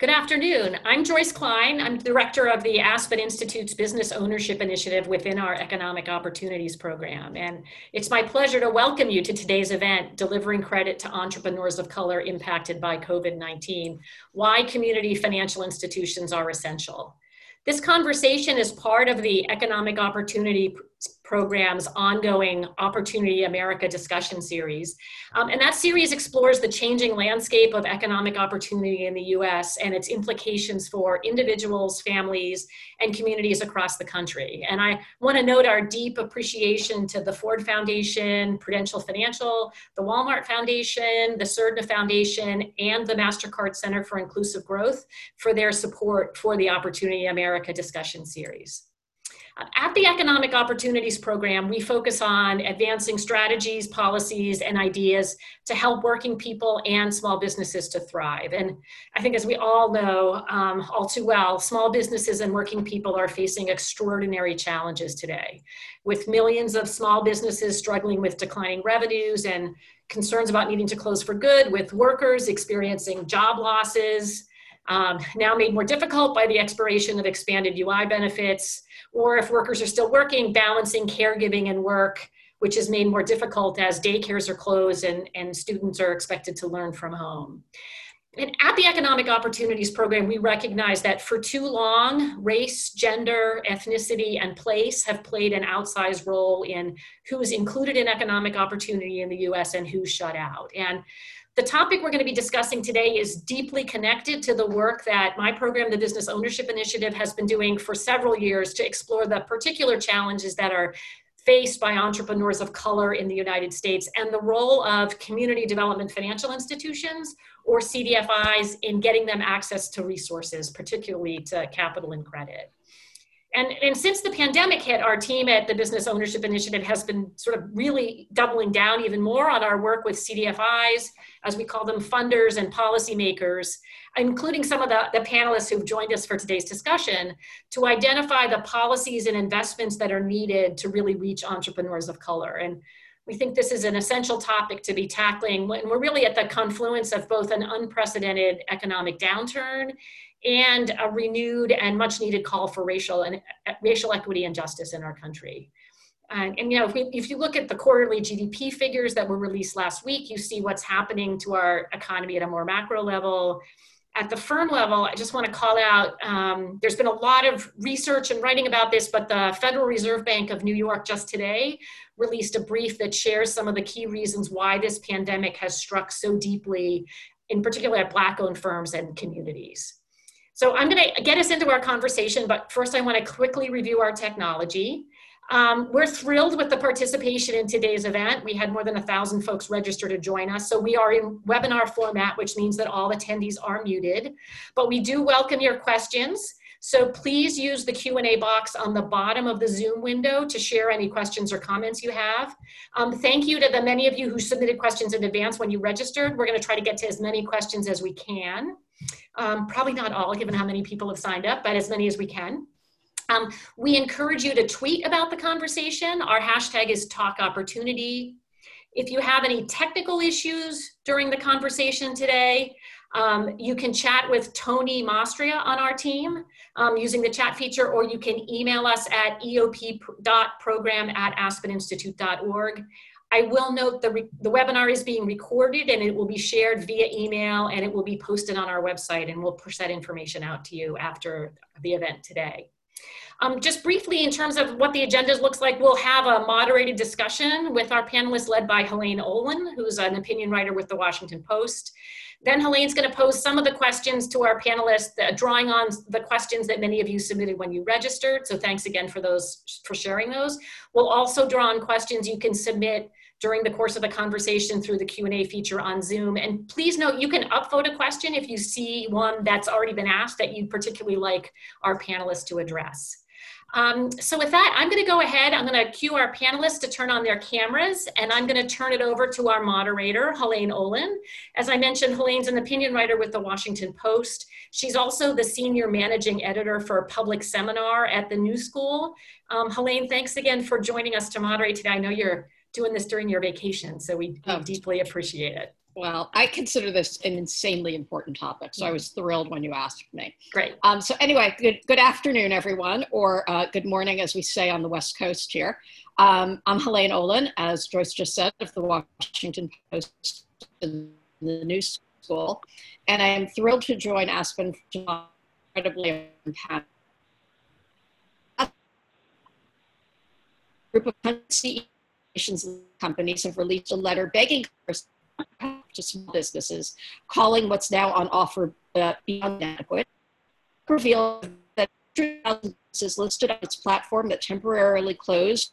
Good afternoon. I'm Joyce Klein. I'm director of the Aspen Institute's Business Ownership Initiative within our Economic Opportunities Program. And it's my pleasure to welcome you to today's event, Delivering Credit to Entrepreneurs of Color Impacted by COVID-19, Why Community Financial Institutions Are Essential. This conversation is part of the Economic Opportunity program's ongoing Opportunity America discussion series. Um, and that series explores the changing landscape of economic opportunity in the US and its implications for individuals, families, and communities across the country. And I want to note our deep appreciation to the Ford Foundation, Prudential Financial, the Walmart Foundation, the Surdna Foundation, and the MasterCard Center for Inclusive Growth for their support for the Opportunity America discussion series. At the Economic Opportunities Program, we focus on advancing strategies, policies, and ideas to help working people and small businesses to thrive. And I think, as we all know um, all too well, small businesses and working people are facing extraordinary challenges today, with millions of small businesses struggling with declining revenues and concerns about needing to close for good, with workers experiencing job losses um, now made more difficult by the expiration of expanded UI benefits, or if workers are still working, balancing caregiving and work, which is made more difficult as daycares are closed and, and students are expected to learn from home. And at the Economic Opportunities Program, we recognize that for too long, race, gender, ethnicity, and place have played an outsized role in who's included in economic opportunity in the US and who's shut out. And the topic we're going to be discussing today is deeply connected to the work that my program, the Business Ownership Initiative, has been doing for several years to explore the particular challenges that are faced by entrepreneurs of color in the United States and the role of community development financial institutions or CDFIs in getting them access to resources, particularly to capital and credit. And, and since the pandemic hit, our team at the Business Ownership Initiative has been sort of really doubling down even more on our work with CDFIs, as we call them, funders and policymakers, including some of the, the panelists who've joined us for today's discussion, to identify the policies and investments that are needed to really reach entrepreneurs of color. And we think this is an essential topic to be tackling when we're really at the confluence of both an unprecedented economic downturn and a renewed and much needed call for racial and uh, racial equity and justice in our country. And, and you know, if, we, if you look at the quarterly GDP figures that were released last week, you see what's happening to our economy at a more macro level. At the firm level, I just want to call out um, there's been a lot of research and writing about this, but the Federal Reserve Bank of New York just today released a brief that shares some of the key reasons why this pandemic has struck so deeply, in particular at Black owned firms and communities. So I'm going to get us into our conversation, but first I want to quickly review our technology. Um, we're thrilled with the participation in today's event. We had more than a thousand folks register to join us. So we are in webinar format, which means that all attendees are muted, but we do welcome your questions. So please use the Q&A box on the bottom of the Zoom window to share any questions or comments you have. Um, thank you to the many of you who submitted questions in advance when you registered. We're gonna try to get to as many questions as we can. Um, probably not all, given how many people have signed up, but as many as we can. Um, we encourage you to tweet about the conversation. Our hashtag is Talk Opportunity. If you have any technical issues during the conversation today, um, you can chat with Tony Mastria on our team um, using the chat feature, or you can email us at eop.program at aspeninstitute.org. I will note the, the webinar is being recorded and it will be shared via email and it will be posted on our website and we'll push that information out to you after the event today. Um, just briefly, in terms of what the agenda looks like, we'll have a moderated discussion with our panelists led by Helaine Olen, who's an opinion writer with the Washington Post. Then Helaine's going to pose some of the questions to our panelists, uh, drawing on the questions that many of you submitted when you registered. So thanks again for those for sharing those. We'll also draw on questions you can submit during the course of the conversation through the Q&A feature on Zoom. And please note, you can upvote a question if you see one that's already been asked that you'd particularly like our panelists to address. Um, so with that, I'm gonna go ahead, I'm gonna cue our panelists to turn on their cameras and I'm gonna turn it over to our moderator, Helaine Olen. As I mentioned, Helaine's an opinion writer with the Washington Post. She's also the senior managing editor for a public seminar at the New School. Um, Helaine, thanks again for joining us to moderate today. I know you're doing this during your vacation, so we, we oh. deeply appreciate it. Well, I consider this an insanely important topic, so I was thrilled when you asked me. Great. Um, so anyway, good, good afternoon, everyone, or uh, good morning, as we say on the West Coast here. Um, I'm Helaine Olen, as Joyce just said, of the Washington Post and the New School, and I am thrilled to join Aspen incredibly group of CEOs companies have released a letter begging to small businesses, calling what's now on offer uh, beyond adequate. Revealed that is listed on its platform that temporarily closed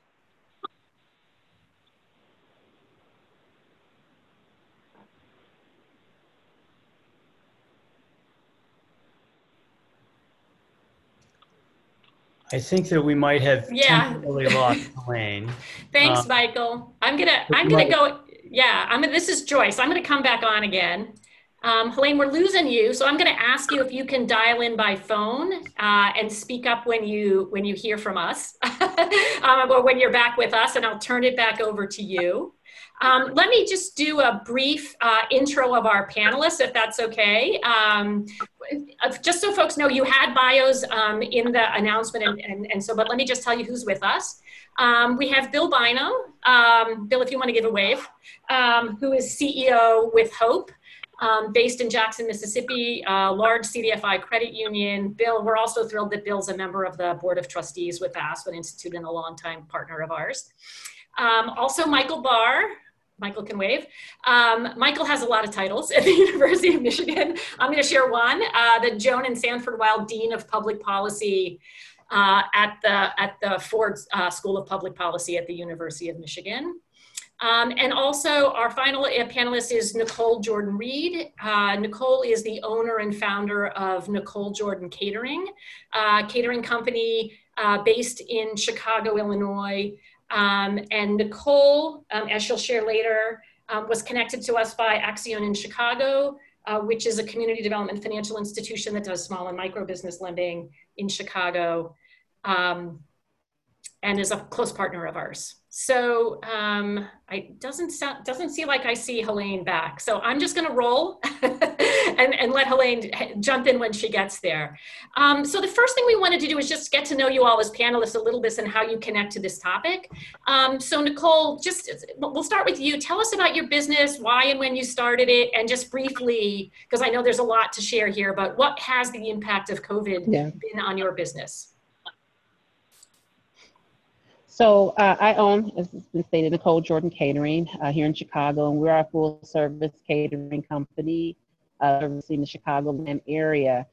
I think that we might have yeah. temporarily lost Helaine. Thanks, um, Michael. I'm gonna I'm gonna go. Yeah, I'm. This is Joyce. I'm gonna come back on again. Um, Helaine, we're losing you, so I'm going to ask you if you can dial in by phone uh, and speak up when you when you hear from us, um, or when you're back with us, and I'll turn it back over to you. Um, let me just do a brief uh, intro of our panelists, if that's okay. Um, uh, just so folks know, you had bios um, in the announcement, and, and, and, so, but let me just tell you who's with us. Um, we have Bill Bynum. Um, Bill, if you want to give a wave, um, who is CEO with Hope. based in Jackson, Mississippi, a large CDFI credit union. Bill, we're also thrilled that Bill's a member of the Board of Trustees with the Aspen Institute and a longtime partner of ours. Um, also, Michael Barr, Michael can wave. Um, Michael has a lot of titles at the University of Michigan. I'm going to share one, uh, the Joan and Sanford Weill Dean of Public Policy uh, at, the, at the Ford uh, School of Public Policy at the University of Michigan. Um, and also our final uh, panelist is Nicole Jordan Reed. Uh, Nicole is the owner and founder of Nicole Jordan Catering, uh, catering company based in Chicago, Illinois. Um, and Nicole, um, as she'll share later, um, was connected to us by Accion in Chicago, uh, which is a community development financial institution that does small and micro business lending in Chicago, um, and is a close partner of ours. So um, I doesn't sound, doesn't seem like I see Helaine back. So I'm just going to roll and, and let Helaine jump in when she gets there. Um, so the first thing we wanted to do is just get to know you all as panelists a little bit and how you connect to this topic. Um, so Nicole, just we'll start with you. Tell us about your business, why and when you started it, and just briefly, because I know there's a lot to share here, but what has the impact of COVID yeah. been on your business? So uh, I own, as has been stated, Nicole Jordan Catering uh, here in Chicago, and we're a full service catering company uh, servicing the Chicagoland area.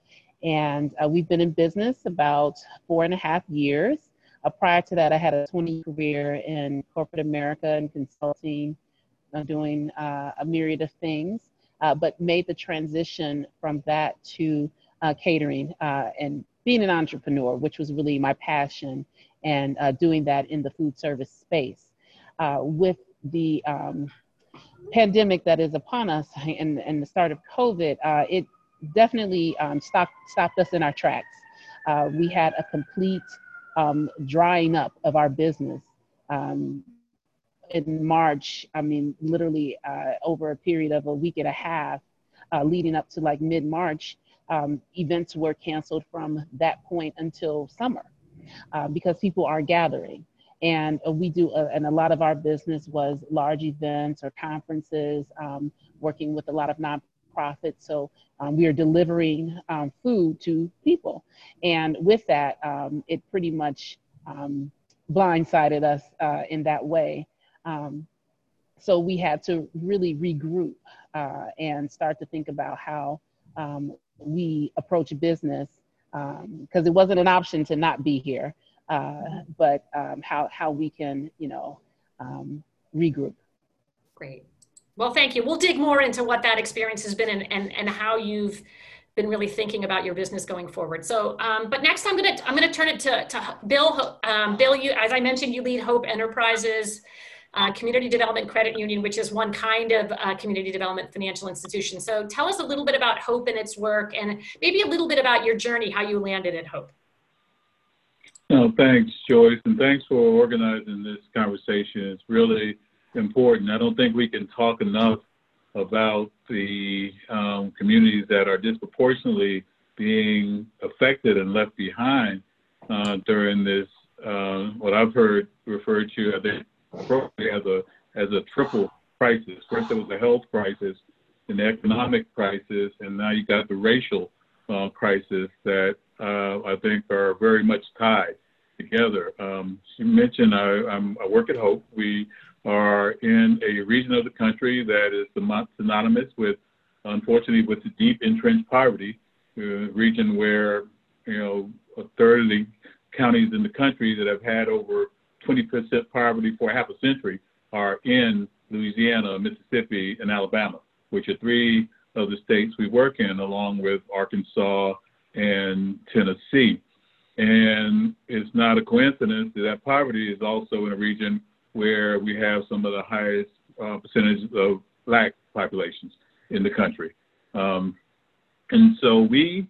And uh, we've been in business about four and a half years. Uh, prior to that, I had a 20 career in corporate America and consulting, uh, doing a myriad of things, but made the transition from that to catering and being an entrepreneur, which was really my passion and uh, doing that in the food service space. Uh, with the um, pandemic that is upon us and, and the start of COVID, uh, it definitely um, stopped, stopped us in our tracks. Uh, we had a complete um, drying up of our business. Um, in March, I mean, literally uh, over a period of a week and a half, uh, leading up to like mid March, um, events were canceled from that point until summer uh, because people are gathering. And uh, we do, uh, and a lot of our business was large events or conferences, um, working with a lot of nonprofits. So um, we are delivering um, food to people. And with that, um, it pretty much blindsided us uh, in that way. So we had to really regroup uh, and start to think about how we approach business because um, it wasn't an option to not be here, uh, but um, how, how we can, you know, um, regroup. Great. Well, thank you. We'll dig more into what that experience has been and, and, and how you've been really thinking about your business going forward. So, um, but next I'm gonna I'm gonna turn it to, to Bill. Um, Bill, you as I mentioned, you lead Hope Enterprises uh, Community Development Credit Union, which is one kind of uh, community development financial institution. So tell us a little bit about Hope and its work and maybe a little bit about your journey, how you landed at Hope. Oh, thanks, Joyce, and thanks for organizing this conversation. It's really important. I don't think we can talk enough about the um, communities that are disproportionately being affected and left behind uh, during this, uh, what I've heard referred to, I think, as a as a triple crisis. First, there was a health crisis, an economic crisis, and now you got the racial uh, crisis that uh, I think are very much tied together. Um, you mentioned I, I work at Hope. We are in a region of the country that is synonymous with, unfortunately, with the deep entrenched poverty, a region where you know a third of the counties in the country that have had over 20% poverty for half a century are in Louisiana, Mississippi, and Alabama, which are three of the states we work in, along with Arkansas and Tennessee. And it's not a coincidence that, that poverty is also in a region where we have some of the highest uh, percentages of black populations in the country. Um, and so we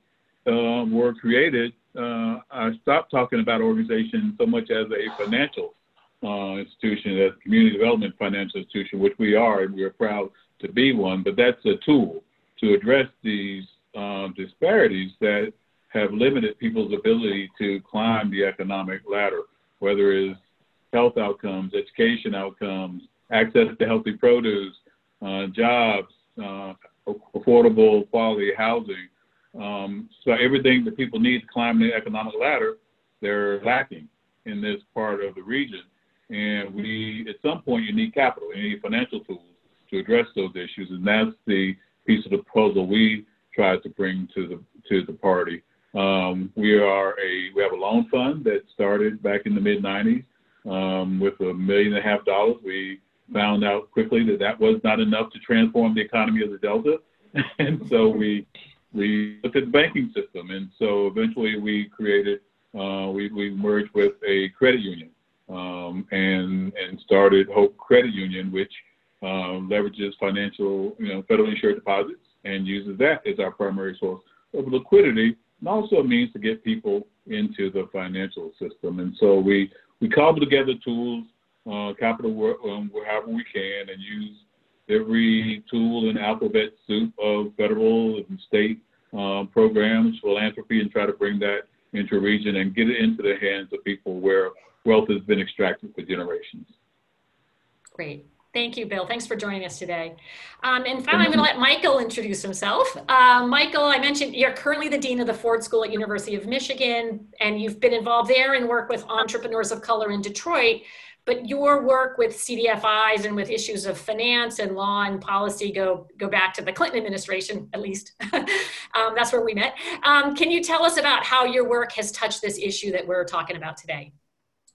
uh, were created. Uh, I stopped talking about organization so much as a financial uh, institution, as a community development financial institution, which we are, and we are proud to be one. But that's a tool to address these um, disparities that have limited people's ability to climb the economic ladder, whether it's health outcomes, education outcomes, access to healthy produce, uh, jobs, uh, affordable quality housing. Um, so everything that people need to climb the economic ladder, they're lacking in this part of the region. And we, at some point, you need capital, you need financial tools to address those issues, and that's the piece of the puzzle we try to bring to the to the party. Um, we are a we have a loan fund that started back in the mid '90s um, with a million and a half dollars. We found out quickly that that was not enough to transform the economy of the Delta, and so we we looked at the banking system, and so eventually we created uh, we we merged with a credit union um, and and started Hope Credit Union, which uh, leverages financial you know federally insured deposits and uses that as our primary source of liquidity, and also a means to get people into the financial system. And so we we cobble together tools, uh, capital work, um, however we can, and use every tool in alphabet soup of federal and state uh, programs, philanthropy, and try to bring that into a region and get it into the hands of people where wealth has been extracted for generations. Great. Thank you, Bill. Thanks for joining us today. Um, and finally, I'm going to let Michael introduce himself. Uh, Michael, I mentioned you're currently the Dean of the Ford School at University of Michigan, and you've been involved there and work with entrepreneurs of color in Detroit. But your work with CDFIs and with issues of finance and law and policy go, go back to the Clinton administration, at least. um, that's where we met. Um, can you tell us about how your work has touched this issue that we're talking about today?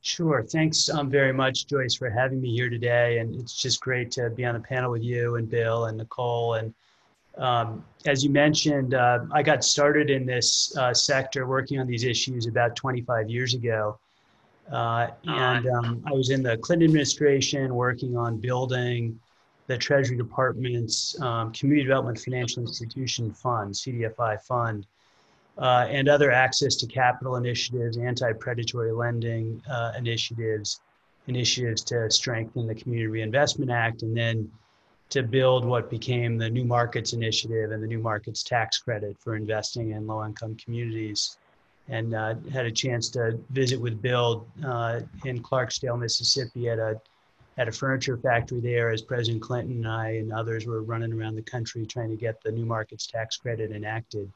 Sure. Thanks um, very much, Joyce, for having me here today. And it's just great to be on the panel with you and Bill and Nicole. And um, as you mentioned, uh, I got started in this uh, sector working on these issues about 25 years ago. Uh, and um, I was in the Clinton administration working on building the Treasury Department's um, Community Development Financial Institution Fund, CDFI fund uh, and other access to capital initiatives, anti-predatory lending uh, initiatives, initiatives to strengthen the Community Reinvestment Act, and then to build what became the New Markets Initiative and the New Markets Tax Credit for investing in low-income communities. And uh, had a chance to visit with Bill uh, in Clarksdale, Mississippi, at a at a furniture factory there as President Clinton and I and others were running around the country trying to get the New Markets Tax Credit enacted.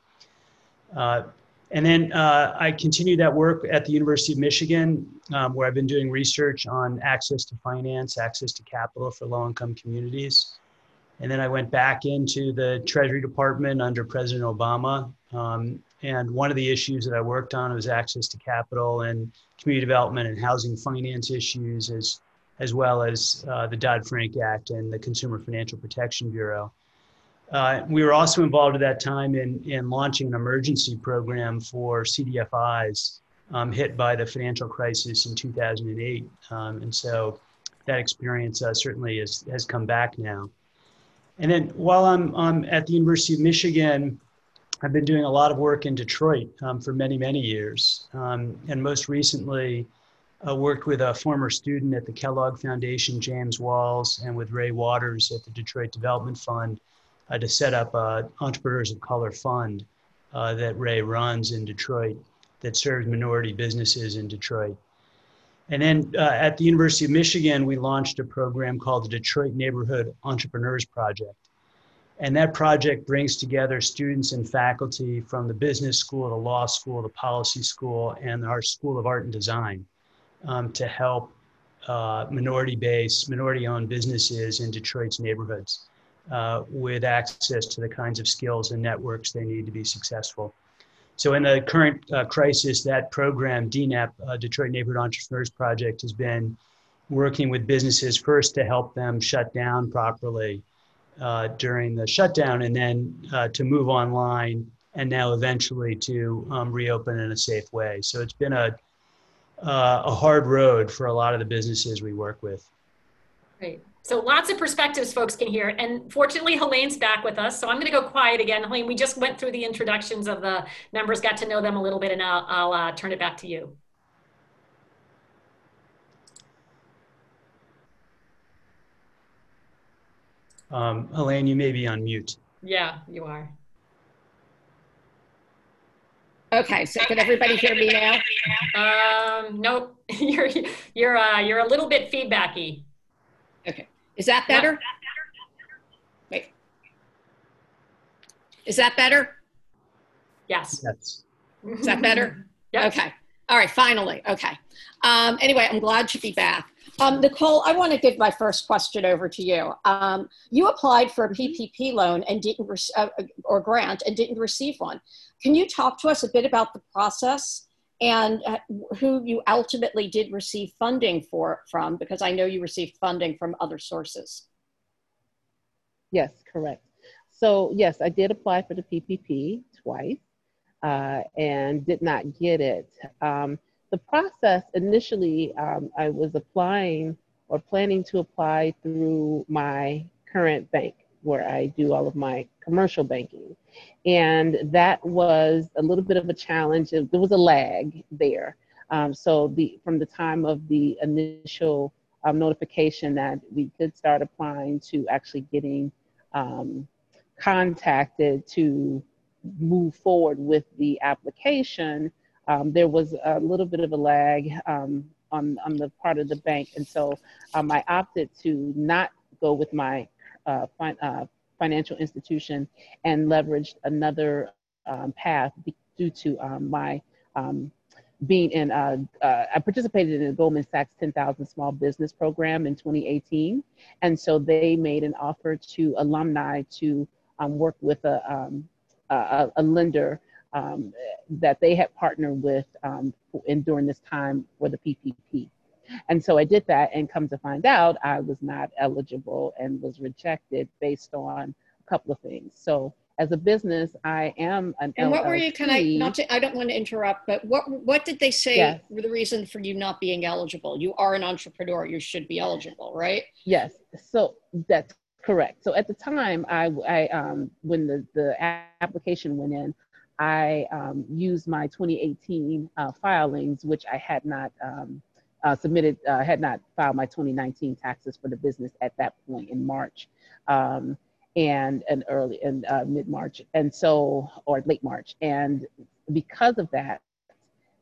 Uh, and then uh, I continued that work at the University of Michigan, um, where I've been doing research on access to finance, access to capital for low income communities. And then I went back into the Treasury Department under President Obama. Um, and one of the issues that I worked on was access to capital and community development and housing finance issues, as, as well as uh, the Dodd Frank Act and the Consumer Financial Protection Bureau. Uh, we were also involved at that time in, in launching an emergency program for CDFIs um, hit by the financial crisis in 2008. Um, and so that experience uh, certainly is, has come back now. And then while I'm, I'm at the University of Michigan, I've been doing a lot of work in Detroit um, for many, many years. Um, and most recently, uh, worked with a former student at the Kellogg Foundation, James Walls, and with Ray Waters at the Detroit Development Fund uh, to set up a Entrepreneurs of Color Fund uh, that Ray runs in Detroit that serves minority businesses in Detroit. And then uh, at the University of Michigan, we launched a program called the Detroit Neighborhood Entrepreneurs Project. And that project brings together students and faculty from the business school, the law school, the policy school, and our School of Art and Design um, to help uh, minority based, minority owned businesses in Detroit's neighborhoods uh, with access to the kinds of skills and networks they need to be successful. So, in the current uh, crisis, that program, DNEP, uh, Detroit Neighborhood Entrepreneurs Project, has been working with businesses first to help them shut down properly uh, during the shutdown and then uh, to move online and now eventually to um, reopen in a safe way. So, it's been a uh, a hard road for a lot of the businesses we work with. Great. So lots of perspectives folks can hear. And fortunately, Helaine's back with us. So I'm going to go quiet again. Helaine, we just went through the introductions of the members, got to know them a little bit, and I'll, I'll uh, turn it back to you. Um, Helaine, you may be on mute. Yeah, you are. Okay, so can everybody hear me now? Um, nope, you're you're uh, you're a little bit feedbacky. Okay, is that better? Wait, is that better? Yes. Yes. Is that better? Yep. Okay. All right. Finally. Okay. Um, anyway, I'm glad to be back. Um, Nicole, I want to give my first question over to you. Um, you applied for a PPP loan and didn't re- uh, or grant and didn't receive one. Can you talk to us a bit about the process and uh, who you ultimately did receive funding for from? Because I know you received funding from other sources. Yes, correct. So yes, I did apply for the PPP twice uh, and did not get it. Um, the process initially, um, I was applying or planning to apply through my current bank where I do all of my commercial banking. And that was a little bit of a challenge. There was a lag there. Um, so the from the time of the initial um, notification that we could start applying to actually getting um, contacted to move forward with the application, um, there was a little bit of a lag um, on, on the part of the bank. And so um, I opted to not go with my uh, fi- uh, financial institution and leveraged another um, path due to um, my um, being in, uh, uh, I participated in the Goldman Sachs 10,000 Small Business Program in 2018. And so they made an offer to alumni to um, work with a, um, a, a, lender um, that they had partnered with um, in, during this time for the PPP. And so I did that, and come to find out, I was not eligible and was rejected based on a couple of things. So as a business, I am an And what were you? Can I not? To, I don't want to interrupt, but what what did they say yes. were the reason for you not being eligible? You are an entrepreneur. You should be eligible, right? Yes. So that's correct. So at the time, I, I um, when the the application went in, I um, used my 2018 uh, filings, which I had not um, uh, submitted, uh, had not filed my 2019 taxes for the business at that point in March, um, and and early and uh, mid March, and so or late March, and because of that,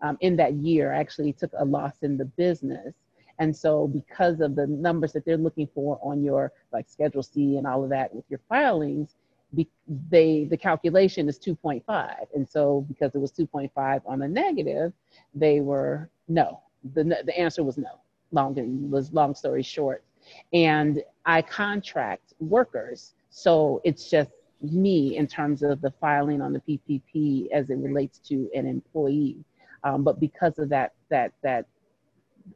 um, in that year, I actually took a loss in the business. And so, because of the numbers that they're looking for on your like Schedule C and all of that with your filings, be, they the calculation is 2.5 and so because it was 2.5 on a negative they were no. The, the answer was no. Long was long story short. And i contract workers. So it's just me in terms of the filing on the ppp as it relates to an employee. Um, but because of that that that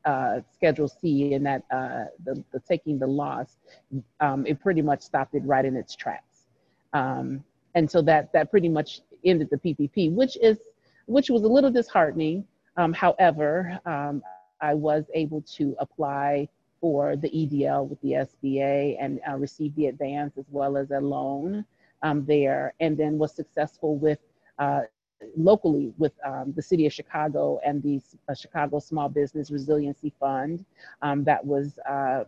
uh, Schedule C and that uh, the, the taking the loss, um, it pretty much stopped it right in its tracks. Um, and so that that pretty much ended the PPP, which is which was a little disheartening. Um, however, um, I was able to apply for the EIDL with the SBA and uh, receive the advance as well as a loan um, there, and then was successful with uh, locally with um, the city of Chicago and the uh, Chicago Small Business Resiliency Fund um, that was uh,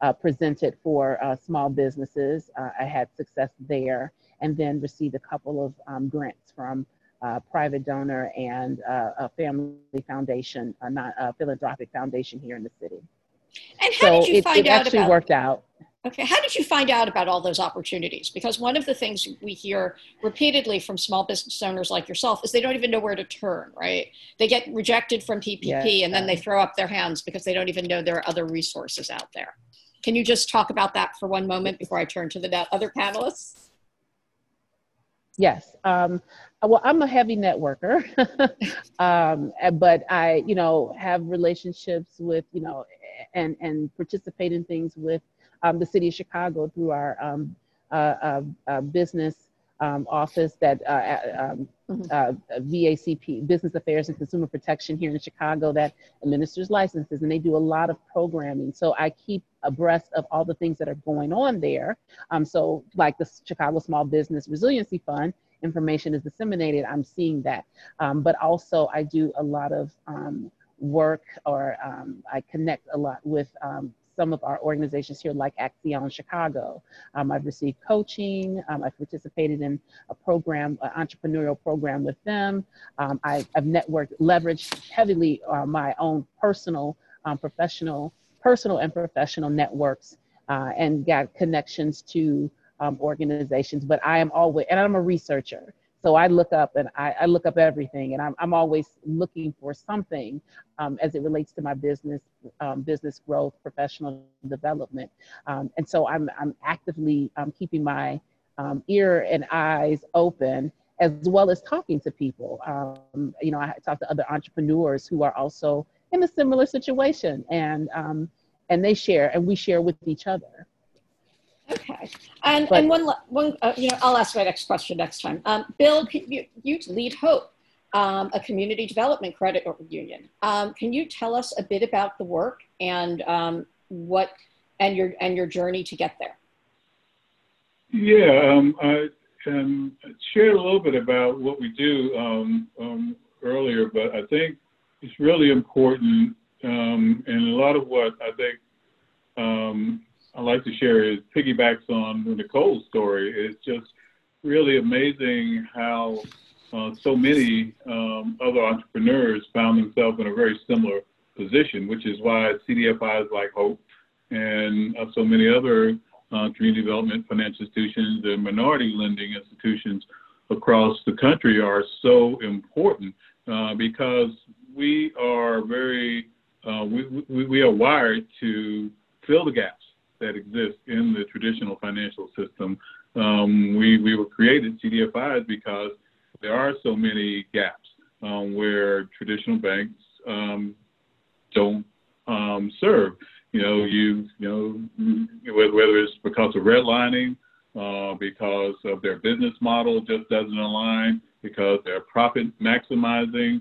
uh, presented for uh, small businesses. Uh, I had success there and then received a couple of um, grants from uh, private donor and a family foundation, a, not, a philanthropic foundation here in the city. And how so did you it, find it out actually about- worked out. Okay, how did you find out about all those opportunities? Because one of the things we hear repeatedly from small business owners like yourself is they don't even know where to turn, right? They get rejected from PPP yes. and then they throw up their hands because they don't even know there are other resources out there. Can you just talk about that for one moment before I turn to the other panelists? Yes. Um, well, I'm a heavy networker, um, but I, you know, have relationships with, you know, and and participate in things with um, the city of Chicago through our um, uh, uh, uh, business um, office that uh, uh, um, mm-hmm. uh, BACP, Business Affairs and Consumer Protection here in Chicago that administers licenses and they do a lot of programming. So I keep abreast of all the things that are going on there. Um, so like the Chicago Small Business Resiliency Fund, information is disseminated, I'm seeing that. Um, but also I do a lot of um, work or um, I connect a lot with um, some of our organizations here, like Accion Chicago. Um, I've received coaching. Um, I've participated in a program, an entrepreneurial program with them. Um, I, have networked, leveraged heavily uh, my own personal, um, professional, personal and professional networks, uh, and got connections to um, organizations. But I am always, and I'm a researcher. So I look up and I, I look up everything, and I'm, I'm always looking for something um, as it relates to my business, um, business growth, professional development. Um, and so I'm, I'm actively um, keeping my um, ear and eyes open as well as talking to people. Um, you know, I talk to other entrepreneurs who are also in a similar situation, and and they share, and we share with each other. Okay, and but, and one one uh, you know I'll ask my next question next time. Um, Bill, you, you lead Hope, um, a community development credit union. Um, can you tell us a bit about the work and um, what and your and your journey to get there? Yeah, um, I um, shared a little bit about what we do earlier, but I think it's really important, and a lot of what I think I'd like to share is piggybacks on Nicole's story. It's just really amazing how uh, so many um, other entrepreneurs found themselves in a very similar position, which is why CDFIs like Hope and uh, so many other uh, community development financial institutions and minority lending institutions across the country are so important uh, because we are very, uh, we, we, we are wired to fill the gaps that exist in the traditional financial system. Um, we, we were created CDFIs because there are so many gaps um, where traditional banks um, don't um, serve. You know, you you know whether it's because of redlining, uh, because of their business model just doesn't align, because they're profit maximizing,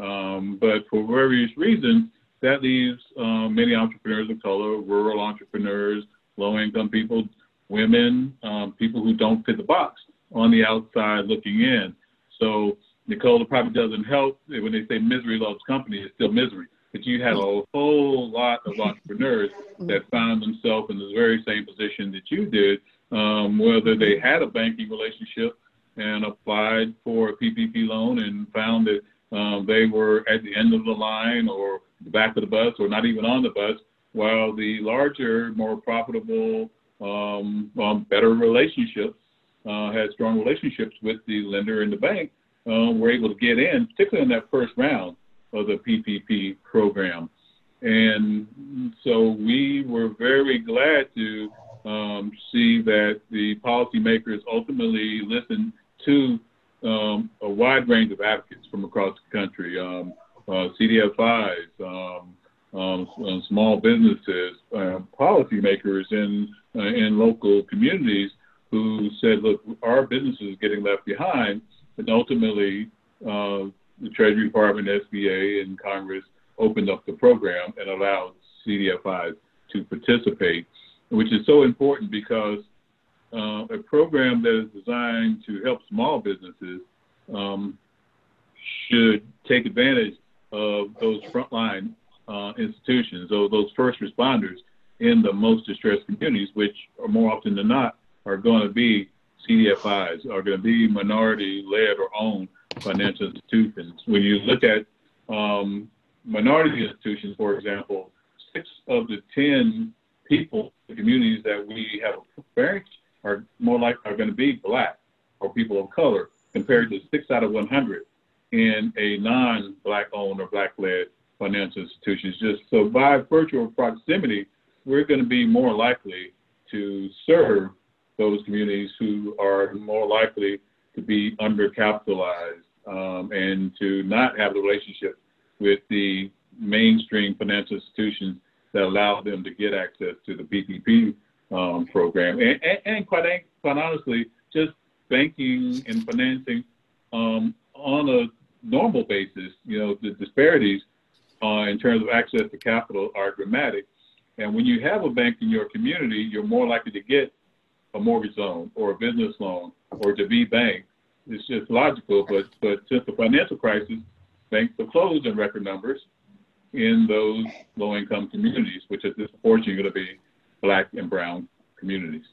um, but for various reasons, that leaves um, many entrepreneurs of color, rural entrepreneurs, low income people, women, um, people who don't fit the box on the outside looking in. So, Nicole, it probably doesn't help when they say misery loves company, it's still misery. But you had a whole lot of entrepreneurs that found themselves in the very same position that you did, um, whether they had a banking relationship and applied for a PPP loan and found that um, they were at the end of the line or the back of the bus or not even on the bus, while the larger, more profitable, um, um, better relationships, uh, had strong relationships with the lender and the bank, uh, were able to get in, particularly in that first round of the PPP program. And so we were very glad to um, see that the policymakers ultimately listened to um, a wide range of advocates from across the country, um, uh, CDFIs, um, um, small businesses, uh, policymakers in uh, in local communities who said, "Look, our business is getting left behind," and ultimately uh, the Treasury Department, SBA, and Congress opened up the program and allowed CDFIs to participate, which is so important because uh, a program that is designed to help small businesses um, should take advantage of those frontline uh, institutions, or those first responders in the most distressed communities, which are more often than not are going to be CDFIs, are going to be minority-led or owned financial institutions. When you look at um, minority institutions, for example, six of the 10 people, the communities that we have banks are more likely are going to be black or people of color compared to six out of 100 in a non-black owned or black-led financial institutions. Just so by virtue of proximity, we're going to be more likely to serve those communities who are more likely to be undercapitalized um, and to not have the relationship with the mainstream financial institutions that allow them to get access to the PPP um, program. And, and, and, quite, quite honestly, just banking and financing um, on a normal basis, you know, the disparities uh, in terms of access to capital are dramatic. And when you have a bank in your community, you're more likely to get a mortgage loan or a business loan or to be banked. It's just logical. But but since the financial crisis, banks have closed in record numbers in those low-income communities, which is disproportionately going to be black and brown communities.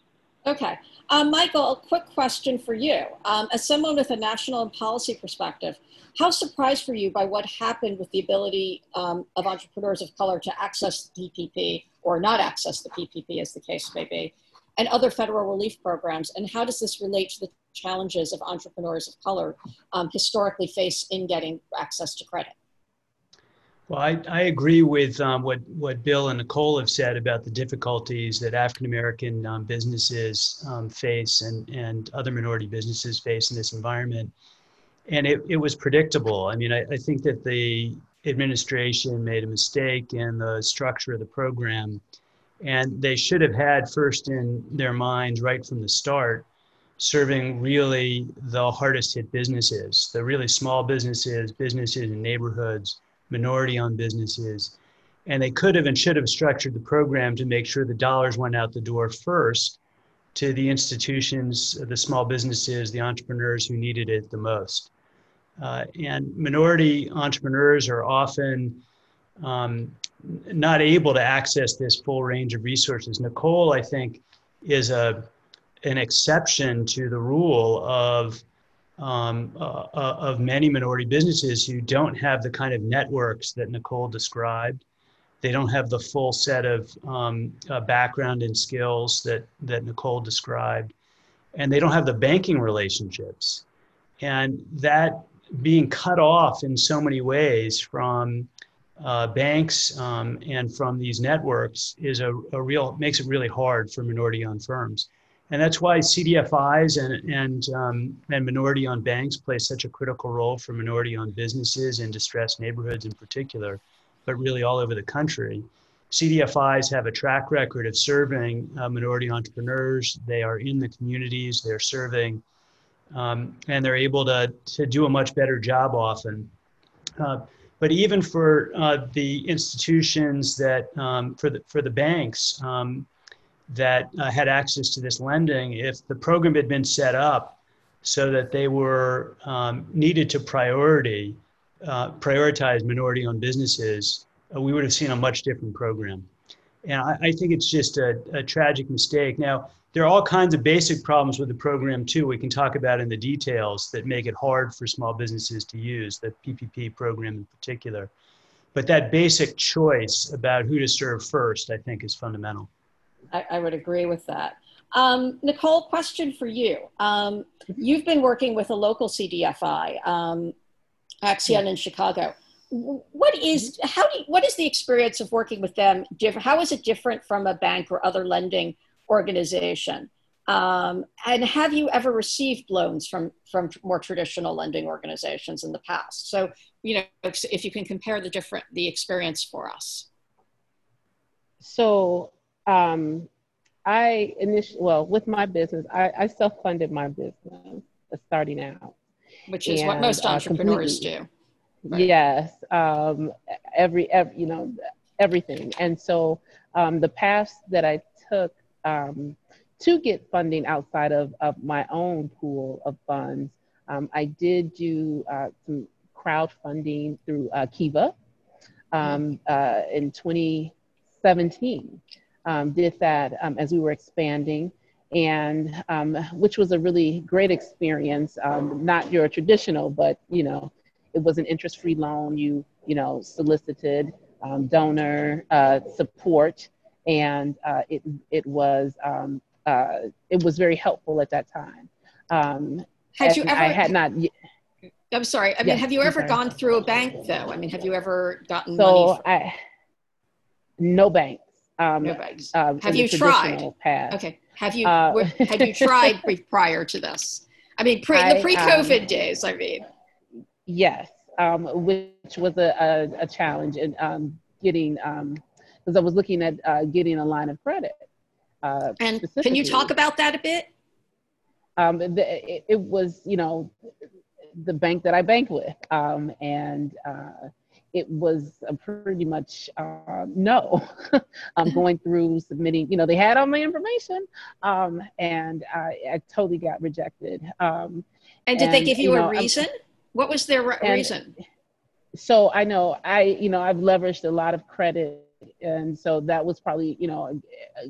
Okay. Um, Michael, a quick question for you. Um, as someone with a national and policy perspective, how surprised were you by what happened with the ability um, of entrepreneurs of color to access the PPP or not access the PPP, as the case may be, and other federal relief programs? And how does this relate to the challenges of entrepreneurs of color um, historically face in getting access to credit? Well, I, I agree with um, what, what Bill and Nicole have said about the difficulties that African American um, businesses um, face and, and other minority businesses face in this environment. And it, it was predictable. I mean, I, I think that the administration made a mistake in the structure of the program. And they should have had first in their minds right from the start serving really the hardest hit businesses, the really small businesses, businesses in neighborhoods, minority owned businesses. And they could have and should have structured the program to make sure the dollars went out the door first to the institutions, the small businesses, the entrepreneurs who needed it the most. Uh, and minority entrepreneurs are often um, not able to access this full range of resources. Nicole, I think, is a an exception to the rule of um, uh, uh, of many minority businesses who don't have the kind of networks that Nicole described. They don't have the full set of um, uh, background and skills that that Nicole described, and they don't have the banking relationships, and that being cut off in so many ways from uh, banks um, and from these networks is a, a real makes it really hard for minority-owned firms and that's why CDFIs and and um, and minority-owned banks play such a critical role for minority-owned businesses in distressed neighborhoods in particular, but really all over the country. CDFIs have a track record of serving uh, minority entrepreneurs. They are in the communities they're serving, um, and they're able to to do a much better job often. Uh, but even for uh, the institutions that um, for the for the banks um, that uh, had access to this lending, if the program had been set up so that they were um, needed to priority uh, prioritize minority-owned businesses, uh, we would have seen a much different program. And I, I think it's just a, a, tragic mistake. Now, there are all kinds of basic problems with the program too. We can talk about in the details that make it hard for small businesses to use the PPP program in particular. But that basic choice about who to serve first, I think, is fundamental. I, I would agree with that. Um, Nicole, question for you. Um, you've been working with a local CDFI, um, Accion in Chicago. What is how do you, what is the experience of working with them? Different? How is it different from a bank or other lending organization? Um, and have you ever received loans from from more traditional lending organizations in the past? So you know, if, if you can compare the different the experience for us. So um, I initially, well, with my business, I, I self-funded my business starting out. Which is and, what most uh, entrepreneurs uh, do. Right. Yes. Um, every, every, you know, everything. And so um, the paths that I took um, to get funding outside of, of my own pool of funds, um, I did do uh, some crowdfunding through uh, Kiva um, uh, in 2017. Um, did that um, as we were expanding, and um, which was a really great experience. Um, not your traditional, but you know, it was an interest-free loan. You you know solicited um, donor uh, support, and uh, it it was um, uh, it was very helpful at that time. had you ever? I had not. I'm sorry. I mean, Yes, have you ever gone through a bank though? I mean, have you ever gotten So money from I no banks. Um, uh, Have you tried? Path. Okay. Have you Uh, were- had you tried pre- prior to this? I mean, pre I, the pre-COVID um, days. I mean, Yes, um, which was a, a, a challenge in um, getting, because I was looking at uh, getting a line of credit. Uh, and can you talk about that a bit? um, the, it, it was, you know, the bank that I bank with, um, and uh, it was a pretty much uh, no. I'm going through submitting, you know, they had all my information, um, and I, I totally got rejected. Um, And did they give you, you a know, I'm- reason? what was their re- and- reason? so I know I, you know, I've leveraged a lot of credit, and so that was probably, you know, a, a,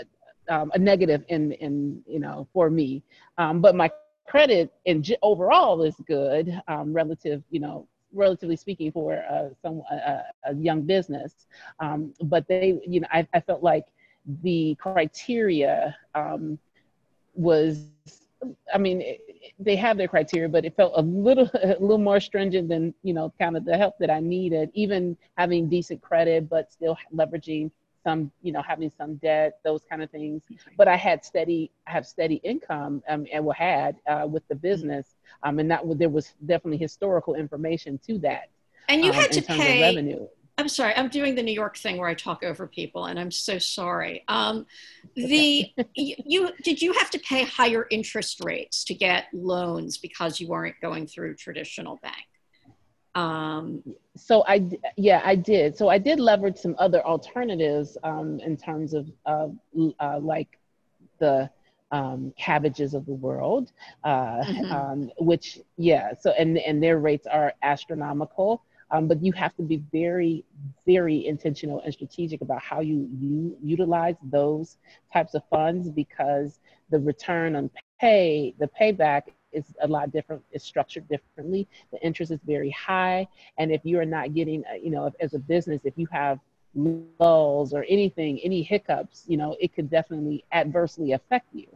a, um, a negative in, in, you know, for me. Um, but my credit ge- overall is good, um, relative, you know, relatively speaking for uh, some a, a young business. Um, but they, you know, I, I felt like the criteria um, was, I mean, it- they have their criteria, but it felt a little, a little more stringent than, you know, kind of the help that I needed. Even having decent credit, but still leveraging some, you know, having some debt, those kind of things. But I had steady, I have steady income, um, and what had uh, with the business, um, and that there was definitely historical information to that. And you um, had to pay. revenue. I'm sorry, I'm doing the New York thing where I talk over people, and I'm so sorry. Um, the you, you did you have to pay higher interest rates to get loans because you weren't going through traditional bank? Um, so I, yeah, I did. So I did leverage some other alternatives um, in terms of uh, uh, like the um, Kabbages of the world, uh, Mhm. um, which yeah. So and and their rates are astronomical. Um, but you have to be very, very intentional and strategic about how you, you utilize those types of funds because the return on pay, the payback is a lot different. It's structured differently. The interest is very high, and if you are not getting, uh, you know, if, as a business, if you have lulls or anything, any hiccups, you know, it could definitely adversely affect you.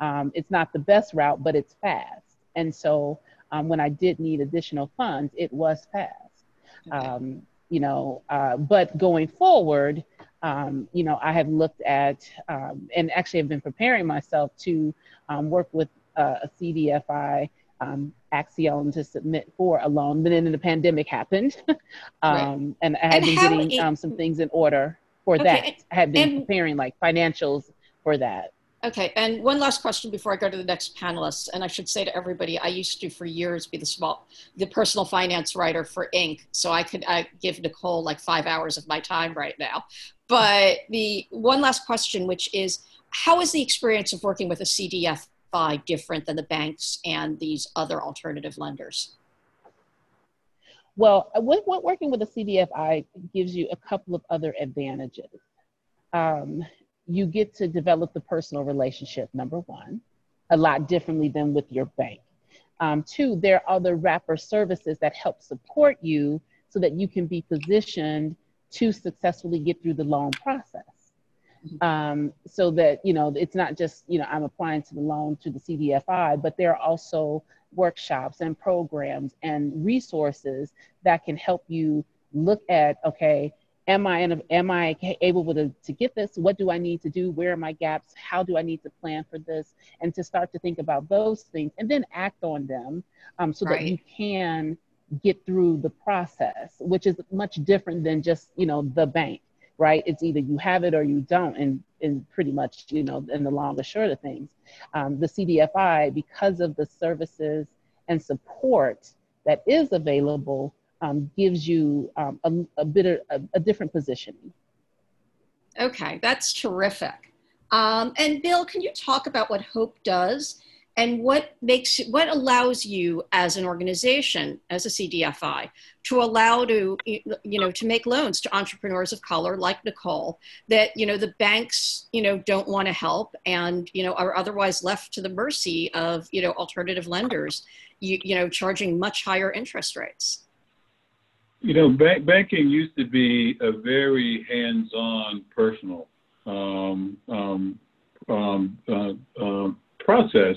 Um, it's not the best route, but it's fast. And so um, when I did need additional funds, it was fast. Um, you know, uh, but going forward, um, you know, I have looked at um, and actually have been preparing myself to um, work with uh, a CDFI um, Accion to submit for a loan. But then the pandemic happened, um, and I had And been getting it- um, some things in order for Okay, that. I had been and- preparing like financials for that. Okay, and one last question before I go to the next panelist. And I should say to everybody, I used to for years be the small, the personal finance writer for Inc. So I could I give Nicole like five hours of my time right now. But the one last question, which is, how is the experience of working with a CDFI different than the banks and these other alternative lenders? Well, uh, working with a CDFI gives you a couple of other advantages. Um, you get to develop the personal relationship, number one, a lot differently than with your bank. Um, two, there are other wrapper services that help support you so that you can be positioned to successfully get through the loan process. Um, so that, you know, it's not just, you know, I'm applying to the loan to the CDFI, but there are also workshops and programs and resources that can help you look at, okay, am I in a, am I able to, to get this? What do I need to do? Where are my gaps? How do I need to plan for this? And to start to think about those things and then act on them um, so that you can get through the process, which is much different than just, you know, the bank, right? It's either you have it or you don't. And, and pretty much, you know, in the long and short of things, um, the CDFI, because of the services and support that is available, um, gives you um, a, a bit of a, a different positioning. Okay, that's terrific. Um, and Bill, can you talk about what Hope does and what makes what allows you as an organization as a cdfi to allow to you know to make loans to entrepreneurs of color like nicole that you know the banks you know don't want to help and you know are otherwise left to the mercy of you know alternative lenders you, you know charging much higher interest rates? You know bank, banking used to be a very hands-on personal um, um, um, uh, uh, process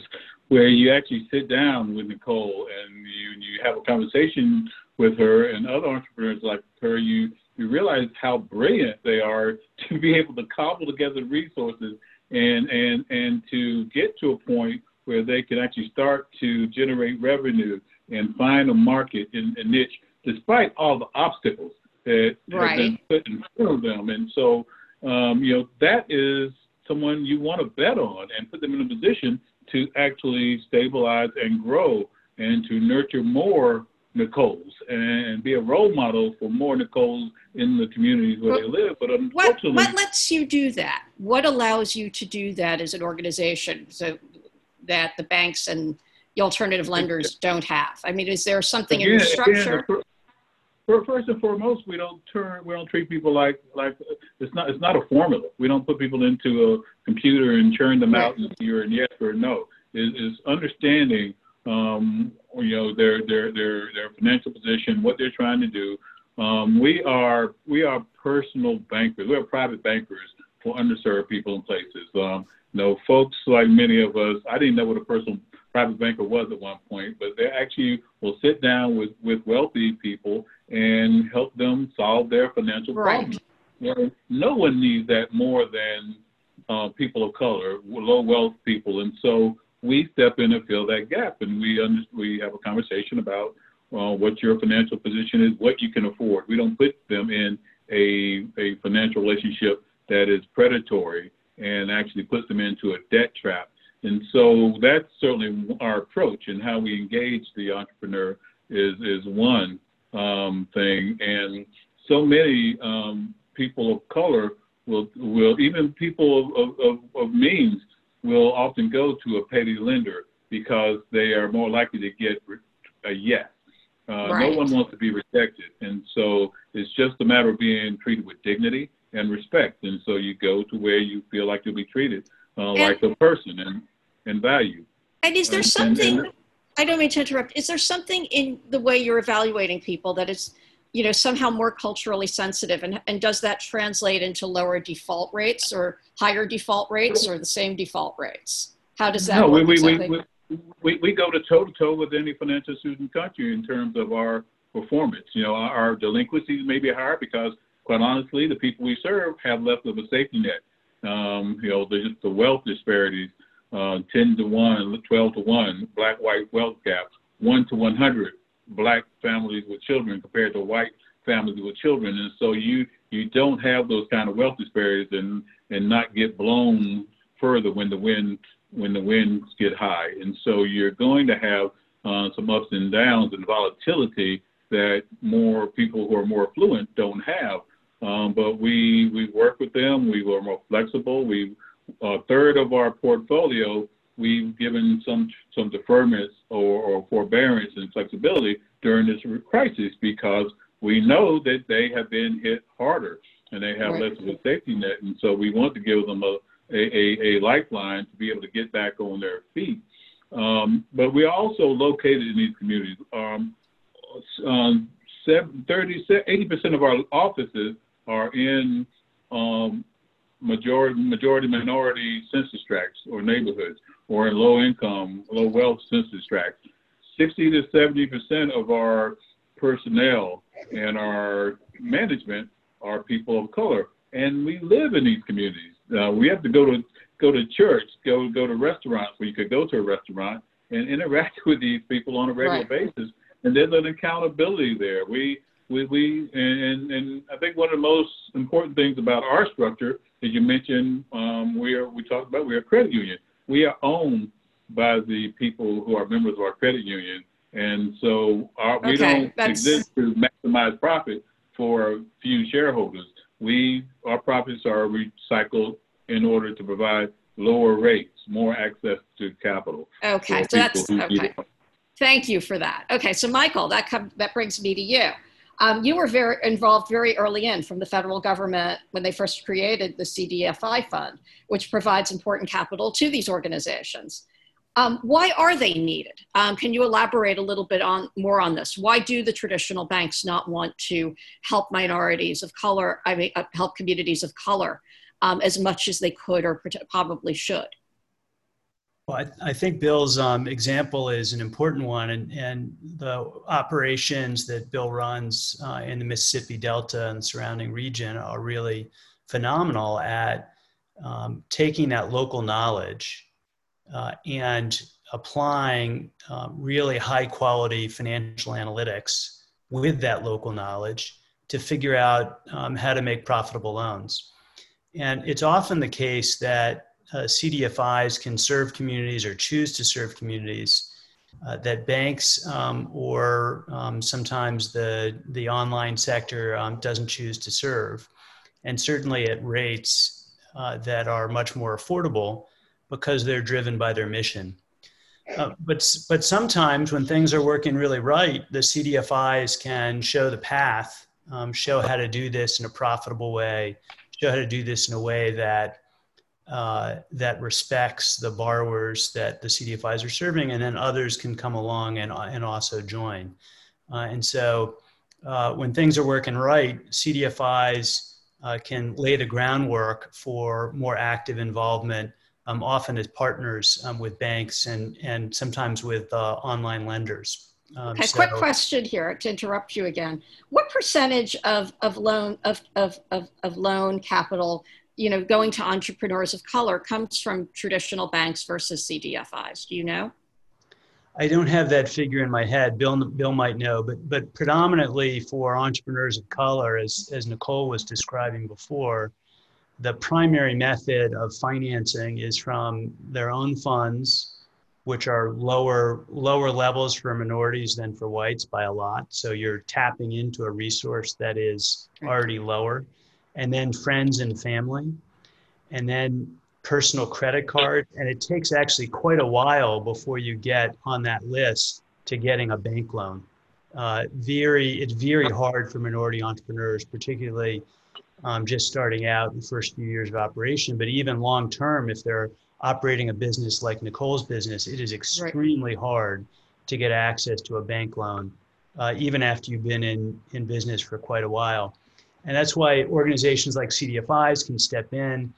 where you actually sit down with Nicole and you you have a conversation with her and other entrepreneurs like her. You you realize how brilliant they are to be able to cobble together resources and and and to get to a point where they can actually start to generate revenue and find a market in a niche despite all the obstacles that right. have been put in front of them. And so, um, you know, that is someone you want to bet on and put them in a position to actually stabilize and grow and to nurture more Nicoles and be a role model for more Nicoles in the communities where they live. But unfortunately, what, what lets you do that? What allows you to do that as an organization so that the banks and the alternative lenders don't have? I mean, is there something again, in your structure? Again, first and foremost, we don't turn, we don't treat people like like it's not it's not a formula. We don't put people into a computer and churn them out and you're a yes or no. It is understanding, um, you know, their their their their financial position, what they're trying to do. Um, we are we are personal bankers. We are private bankers for underserved people and places. Um, you know, folks like many of us, I didn't know what a personal private banker was at one point, but they actually will sit down with, with wealthy people and help them solve their financial right. problems. No one needs that more than uh, people of color, low wealth people, and so we step in and fill that gap, and we under, we have a conversation about uh, what your financial position is, what you can afford. We don't put them in a a financial relationship that is predatory and actually puts them into a debt trap and so that's certainly our approach and how we engage the entrepreneur is is one um, thing. And so many um, people of color will will even people of, of, of means will often go to a payday lender because they are more likely to get a yes. Uh, right. No one wants to be rejected, and so it's just a matter of being treated with dignity and respect. And so you go to where you feel like you'll be treated uh, like a person, and and value. And is there something, and, and, I don't mean to interrupt, is there something in the way you're evaluating people that is, you know, somehow more culturally sensitive? And, and does that translate into lower default rates or higher default rates or the same default rates? How does that no, work? We, exactly? we, we, we, we go to toe to toe with any financial institution country in terms of our performance. You know, our, our delinquencies may be higher because, quite honestly, the people we serve have less of a safety net. Um, you know, the, the wealth disparities uh, 10 to 1, 12 to 1, black white wealth gap, 1 to 100 black families with children compared to white families with children. And so you you don't have those kind of wealth disparities and and not get blown further when the wind when the winds get high. And so you're going to have uh, some ups and downs and volatility that more people who are more affluent don't have. Um, but we we work with them. We were more flexible. We a third of our portfolio, we've given some some deferments or, or forbearance and flexibility during this crisis because we know that they have been hit harder and they have right. less of a safety net, and so we want to give them a a, a, a lifeline to be able to get back on their feet. Um, but we are also located in these communities. Um, um, 30, 80% of our offices are in um, majority majority minority census tracts or neighborhoods or in low income, low wealth census tracts. 60 to 70 percent of our personnel and our management are people of color, and we live in these communities. Uh, we have to go to go to church, go go to restaurants where you could go to a restaurant and interact with these people on a regular right. basis, and there's an accountability there. We we, we and, and I think one of the most important things about our structure, as you mentioned, um, we are we talked about we're a credit union. We are owned by the people who are members of our credit union, and so our, we don't that's... exist to maximize profit for a few shareholders. We our profits are recycled in order to provide lower rates, more access to capital. Okay, so that's okay. Thank you for that. Okay, so Michael, that com- that brings me to you. Um, you were very involved very early in from the federal government when they first created the CDFI fund, which provides important capital to these organizations. Um, why are they needed? Um, can you elaborate a little bit on more on this? Why do the traditional banks not want to help minorities of color? I mean, uh, help communities of color um, as much as they could or probably should? Well, I, I think Bill's um, example is an important one, and, and the operations that Bill runs uh, in the Mississippi Delta and surrounding region are really phenomenal at um, taking that local knowledge uh, and applying um, really high quality financial analytics with that local knowledge to figure out um, how to make profitable loans. And it's often the case that uh, CDFIs can serve communities or choose to serve communities uh, that banks um, or um, sometimes the, the online sector um, doesn't choose to serve. And certainly at rates uh, that are much more affordable because they're driven by their mission. Uh, but, but sometimes when things are working really right, the CDFIs can show the path, um, show how to do this in a profitable way, show how to do this in a way that uh, that respects the borrowers that the CDFIs are serving, and then others can come along and, and also join. Uh, and so uh, when things are working right, CDFIs uh, can lay the groundwork for more active involvement, um, often as partners um, with banks and, and sometimes with uh, online lenders. Um, okay, so, quick question here to interrupt you again. What percentage of, of loan of, of, of, of loan capital you know, going to entrepreneurs of color comes from traditional banks versus CDFIs. Do you know? I don't have that figure in my head. Bill, Bill might know, but but predominantly for entrepreneurs of color, as as Nicole was describing before, the primary method of financing is from their own funds, which are lower lower levels for minorities than for whites by a lot. So you're tapping into a resource that is already lower and then friends and family, and then personal credit card. And it takes actually quite a while before you get on that list to getting a bank loan. Uh, very, it's very hard for minority entrepreneurs, particularly um, just starting out in the first few years of operation. But even long term, if they're operating a business like Nicole's business, it is extremely right. hard to get access to a bank loan, uh, even after you've been in, in business for quite a while. And that's why organizations like CDFIs can step in.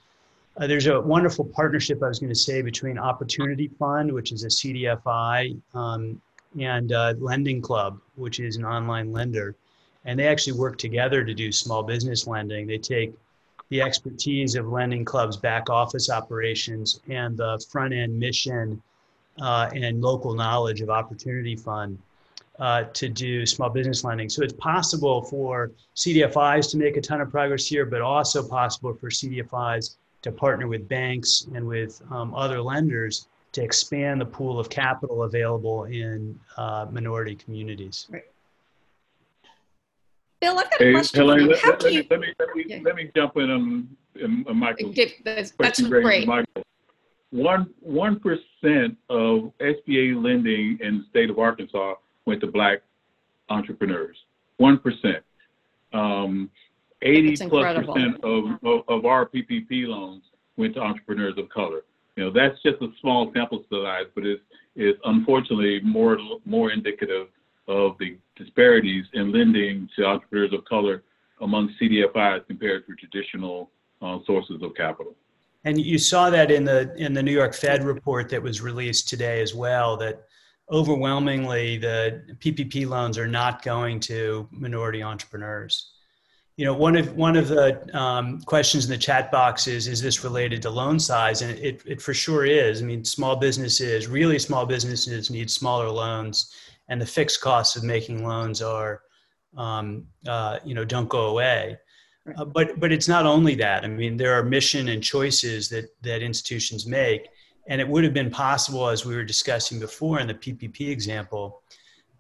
Uh, there's a wonderful partnership, I was going to say, between Opportunity Fund, which is a CDFI, um, and uh, Lending Club, which is an online lender. And they actually work together to do small business lending. They take the expertise of Lending Club's back office operations and the front end mission uh, and local knowledge of Opportunity Fund uh, to do small business lending. So it's possible for CDFIs to make a ton of progress here, but also possible for CDFIs to partner with banks and with um, other lenders to expand the pool of capital available in uh, minority communities. Right. Bill, I've got a question. Helaine, let, let, you... let, me, let, me, let me jump in on, on Michael's Give, that's, that's great. Michael. One one percent of SBA lending in the state of Arkansas went to black entrepreneurs. 1%. Um, 80 plus percent of, of, of, our PPP loans went to entrepreneurs of color. You know, that's just a small sample size, but it's, it's unfortunately more, more indicative of the disparities in lending to entrepreneurs of color among CDFIs compared to traditional uh, sources of capital. And you saw that in the in the New York Fed report that was released today as well. That overwhelmingly the PPP loans are not going to minority entrepreneurs. You know, one of one of the um, questions in the chat box is: Is this related to loan size? And it, it for sure is. I mean, small businesses, really small businesses, need smaller loans, and the fixed costs of making loans are, um, uh, you know, don't go away. Uh, but but it's not only that. I mean, there are mission and choices that that institutions make, and it would have been possible, as we were discussing before in the PPP example,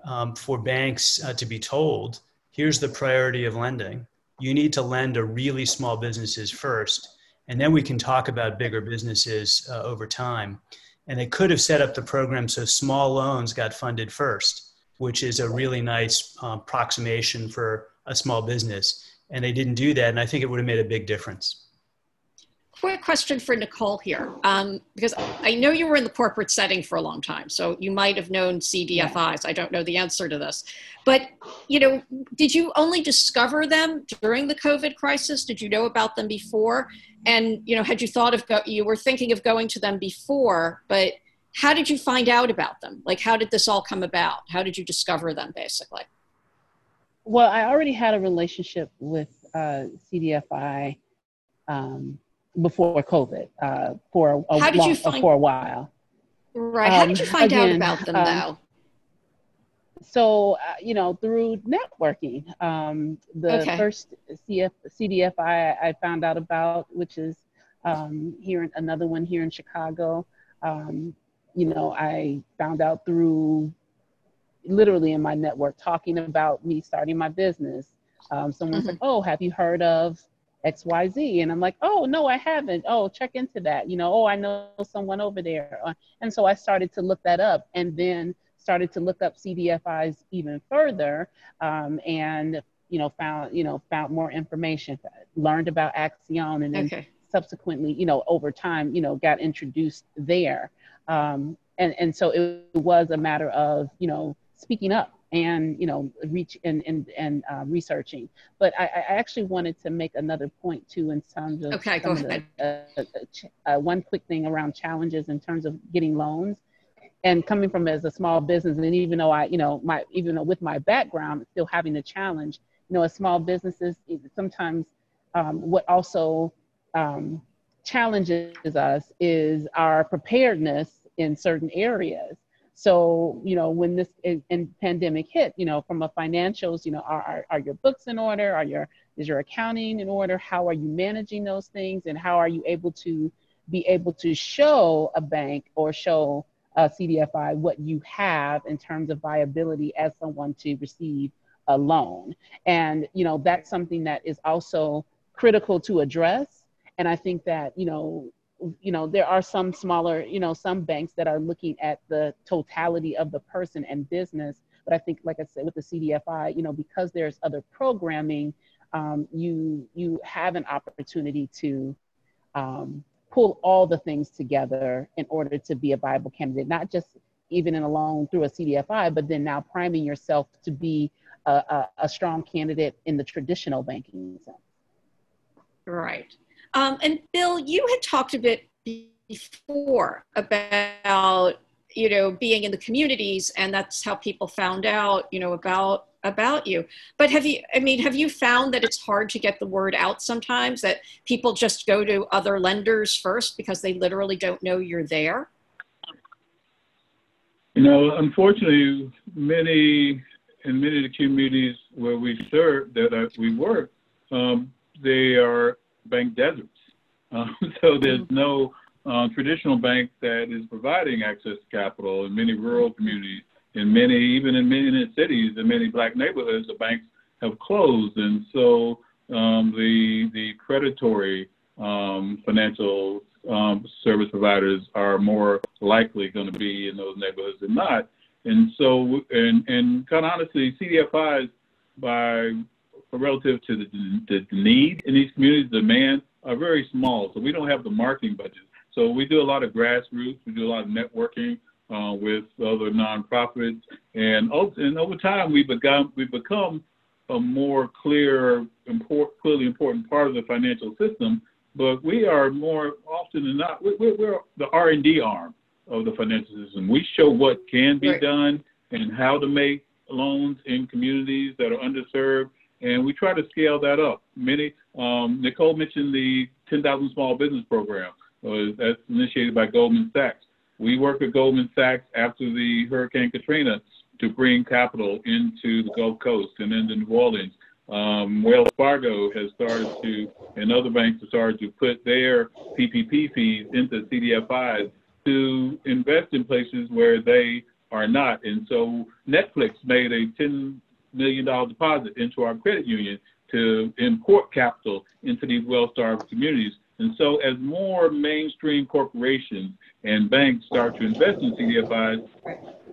um, for banks uh, to be told, here's the priority of lending. You need to lend to really small businesses first. and then we can talk about bigger businesses uh, over time. And they could have set up the program so small loans got funded first, which is a really nice um, approximation for a small business. And they didn't do that, and I think it would have made a big difference quick question for Nicole here, um, because I know you were in the corporate setting for a long time, so you might have known CDFIs. I don't know the answer to this, but you know, did you only discover them during the COVID crisis? Did you know about them before? And you know, had you thought of go- you were thinking of going to them before, but how did you find out about them? Like, how did this all come about? How did you discover them, basically? Well, I already had a relationship with uh, CDFI. Um, before COVID uh, for a, How did long, you find, for a while. Right. How did you um, find again, out about them, um, though? So, uh, you know, through networking. Um, the okay. first CF, CDFI I, I found out about, which is um, here, in, another one here in Chicago. Um, you know, I found out through literally in my network talking about me starting my business. Um, someone's mm-hmm. like, "Oh, have you heard of XYZ. And I'm like, oh, no, I haven't. Oh, check into that. You know, oh, I know someone over there. Uh, and so I started to look that up and then started to look up CDFIs even further um, and, you know, found, you know, found more information, learned about Accion and then okay. subsequently, you know, over time, you know, got introduced there. Um, and, and so it was a matter of, you know, speaking up and you know reach and and, and uh, researching. But I, I, actually wanted to make another point too in terms of okay go ahead the, uh, uh, one quick thing around challenges in terms of getting loans and coming from as a small business. And even though i you know my even with my background still having the challenge you know as small businesses sometimes um, what also um, challenges us is our preparedness in certain areas so, you know, when this in, in pandemic hit, you know, from a financials, you know, are, are, are, your books in order? Are your, is your accounting in order? How are you managing those things? And how are you able to be able to show a bank or show a CDFI what you have in terms of viability as someone to receive a loan? And, you know, that's something that is also critical to address. And I think that, you know, you know there are some smaller you know some banks that are looking at the totality of the person and business. But i think like i said with the cdfi you know because there's other programming um, you you have an opportunity to um, pull all the things together in order to be a viable candidate not just even in a loan through a cdfi but then now priming yourself to be a, a, a strong candidate in the traditional banking sense. Right um, and Bill, you had talked a bit before about you know being in the communities, and that's how people found out you know about about you. But have you? I mean, have you found that it's hard to get the word out sometimes? That people just go to other lenders first because they literally don't know you're there. You know, unfortunately, many in many of the communities where we serve that we work, um, they are bank deserts. Um, so there's mm-hmm. no uh, traditional bank that is providing access to capital in many rural communities. In many, even in many cities, in many black neighborhoods, the banks have closed, and so um, the the predatory um, financial um, service providers are more likely going to be in those neighborhoods than not. And so, and and kind of honestly, CDFIs by relative to the, the need in these communities, demand are very small. So we don't have the marketing budget. So we do a lot of grassroots. We do a lot of networking uh, with other nonprofits, and and over time we become we become a more clear, import, clearly important part of the financial system. But we are more often than not we're, we're the R and D arm of the financial system. We show what can be right. done and how to make loans in communities that are underserved and we try to scale that up. Many, um, Nicole mentioned the 10,000 Small Business Program. Uh, that's initiated by Goldman Sachs. We work with Goldman Sachs after the Hurricane Katrina to bring capital into the Gulf Coast and into New Orleans. Um, Wells Fargo has started to, and other banks have started to put their PPP fees into CDFIs to invest in places where they are not. And so Netflix made a 10 million dollar deposit into our credit union to import capital into these well-starved communities. And so as more mainstream corporations and banks start to invest in CDFIs,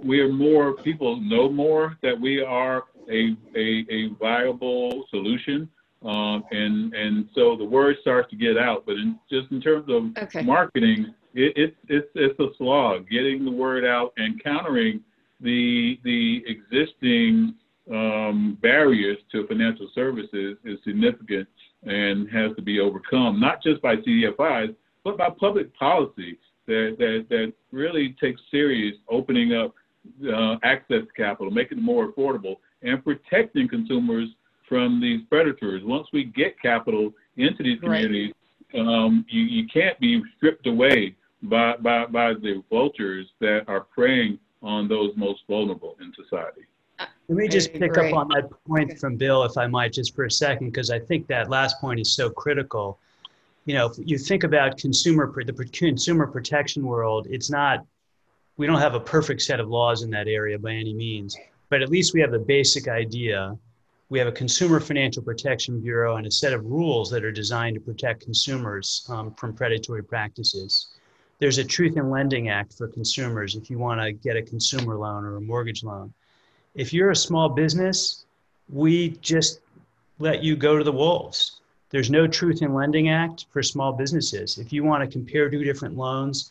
we are more, people know more that we are a, a, a viable solution. Um, and, and so the word starts to get out, but in, just in terms of Okay. marketing, it, it's it's it's a slog getting the word out and countering the the existing um, barriers to financial services is significant and has to be overcome, not just by CDFIs, but by public policy that that, that really takes serious opening up uh, access to capital, making it more affordable, and protecting consumers from these predators. Once we get capital into these Right. communities, um, you, you can't be stripped away by, by, by the vultures that are preying on those most vulnerable in society. Let me just pick up on that point from Bill, if I might, just for a second, because I think that last point is so critical. You know, if you think about consumer, the consumer protection world, it's not, we don't have a perfect set of laws in that area by any means, but at least we have the basic idea. We have a Consumer Financial Protection Bureau and a set of rules that are designed to protect consumers um, from predatory practices. There's a Truth in Lending Act for consumers if you want to get a consumer loan or a mortgage loan if you're a small business, we just let you go to the wolves. There's no Truth in Lending Act for small businesses. If you want to compare two different loans,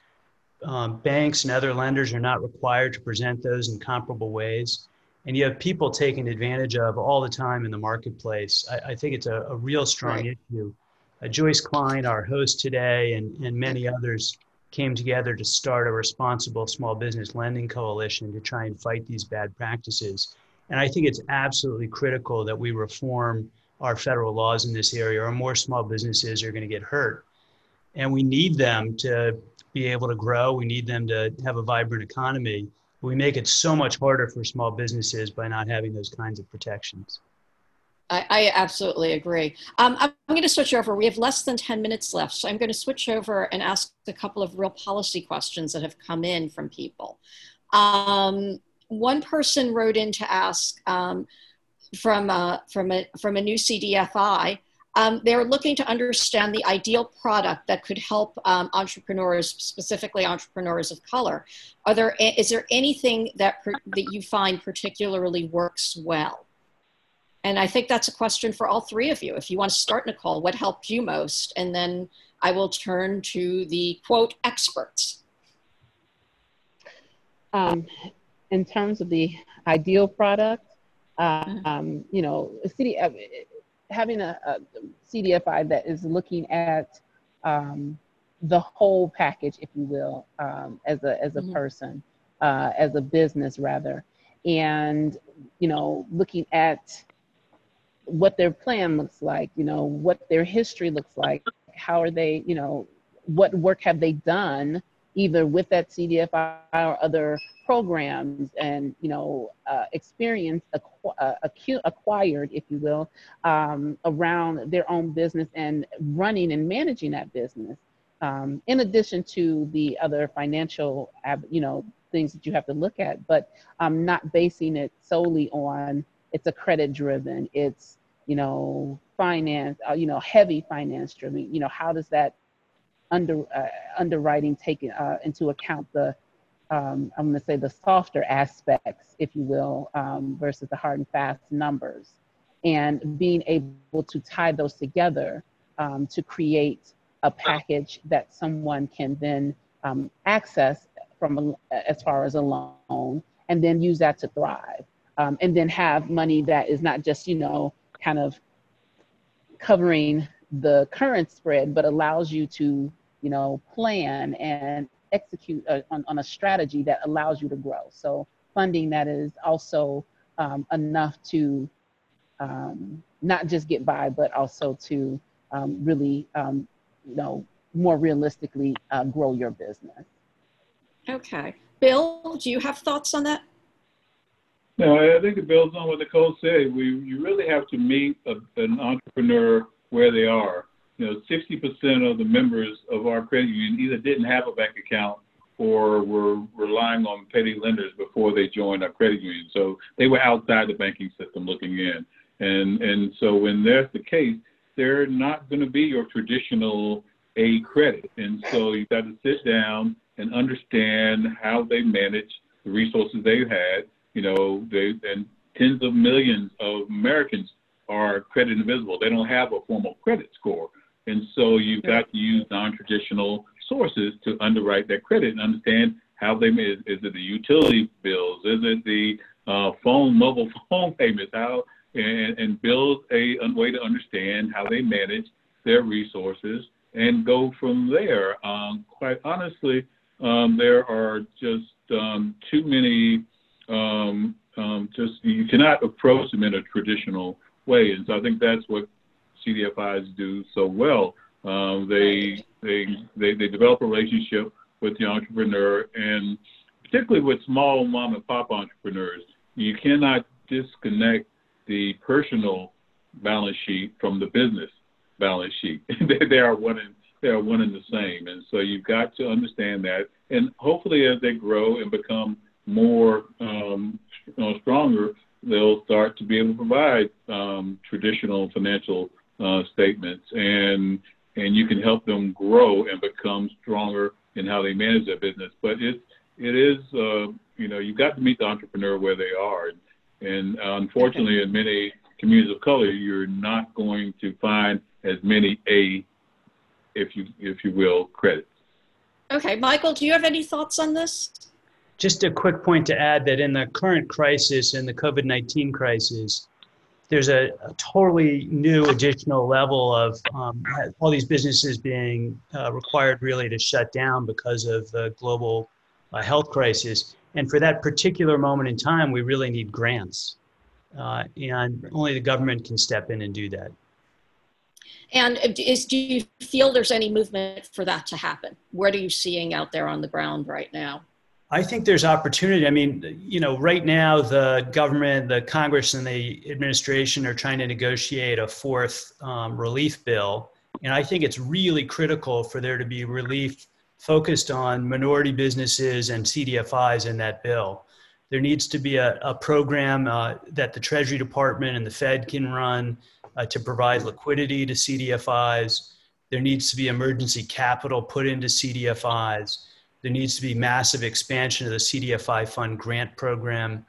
um, banks and other lenders are not required to present those in comparable ways. And you have people taken advantage of all the time in the marketplace. I, I think it's a, a real strong Right. issue. Uh, Joyce Klein, our host today, and, and many others came together to start a responsible small business lending coalition to try and fight these bad practices. And I think it's absolutely critical that we reform our federal laws in this area, or more small businesses are going to get hurt. And we need them to be able to grow. We need them to have a vibrant economy. We make it so much harder for small businesses by not having those kinds of protections. I, I absolutely agree. Um, I'm, I'm going to switch over. We have less than 10 minutes left. So I'm going to switch over and ask a couple of real policy questions that have come in from people. Um, one person wrote in to ask um, from, uh, from, a, from a new CDFI. Um, they're looking to understand the ideal product that could help um, entrepreneurs, specifically entrepreneurs of color. Are there, is there anything that, per, that you find particularly works well? And I think that's a question for all three of you. If you want to start, Nicole, what helped you most? And then I will turn to the quote experts. Um, in terms of the ideal product, uh, um, you know, a CD, uh, having a, a CDFI that is looking at um, the whole package, if you will, um, as a as a Mhm. person, uh, as a business rather, and you know, looking at what their plan looks like, you know, what their history looks like, how are they, you know, what work have they done either with that CDFI or other programs and, you know, uh, experience acqu- uh, acu- acquired, if you will, um, around their own business and running and managing that business. Um, in addition to the other financial, you know, things that you have to look at, but um, not basing it solely on it's a credit driven, it's, you know, finance, uh, you know, heavy finance driven. You know, how does that under uh, underwriting take uh, into account the um, I'm going to say the softer aspects, if you will, um, versus the hard and fast numbers, and being able to tie those together um, to create a package that someone can then um, access from a, as far as a loan, and then use that to thrive, um, and then have money that is not just you know kind of covering the current spread, but allows you to you know plan and execute a, on, on a strategy that allows you to grow. So funding that is also um, enough to um, not just get by, but also to um, really, um, you know, more realistically uh, grow your business. Okay. Bill, do you have thoughts on that? No, I think it builds on what Nicole said. We you really have to meet a, an entrepreneur where they are. You know, 60% of the members of our credit union either didn't have a bank account or were relying on payday lenders before they joined our credit union. So they were outside the banking system looking in. And and so when that's the case, they're not going to be your traditional A credit. And so you've got to sit down and understand how they manage the resources they've had. You know, they, and tens of millions of Americans are credit invisible. They don't have a formal credit score. And so you've got to use non-traditional sources to underwrite that credit and understand how they is, is it the utility bills? Is it the uh, phone, mobile phone payments? How and, and build a, a, way to understand how they manage their resources and go from there. Um, quite honestly, um, there are just um, too many. Um, um, just you cannot approach them in a traditional way, and so I think that's what CDFIs do so well. Um, they, they they they develop a relationship with the entrepreneur, and particularly with small mom and pop entrepreneurs, you cannot disconnect the personal balance sheet from the business balance sheet. they, they are one and they are one and the same, and so you've got to understand that. And hopefully, as they grow and become more um, you know, stronger, they'll start to be able to provide um, traditional financial uh, statements, and and you can help them grow and become stronger in how they manage their business. But it it is uh, you know you've got to meet the entrepreneur where they are, and uh, unfortunately, in many communities of color, you're not going to find as many A, if you if you will, credits. Okay, Michael, do you have any thoughts on this? Just a quick point to add that in the current crisis, in the COVID 19 crisis, there's a, a, totally new additional level of um, all these businesses being uh, required really to shut down because of the global uh, health crisis. And for that particular moment in time, we really need grants. Uh, and only the government can step in and do that. And is, do you feel there's any movement for that to happen? What are you seeing out there on the ground right now? I think there's opportunity. I mean, you know, right now the government, the Congress, and the administration are trying to negotiate a fourth um, relief bill. And I think it's really critical for there to be relief focused on minority businesses and CDFIs in that bill. There needs to be a, a program uh, that the Treasury Department and the Fed can run uh, to provide liquidity to CDFIs. There needs to be emergency capital put into CDFIs there needs to be massive expansion of the CDFI fund grant program,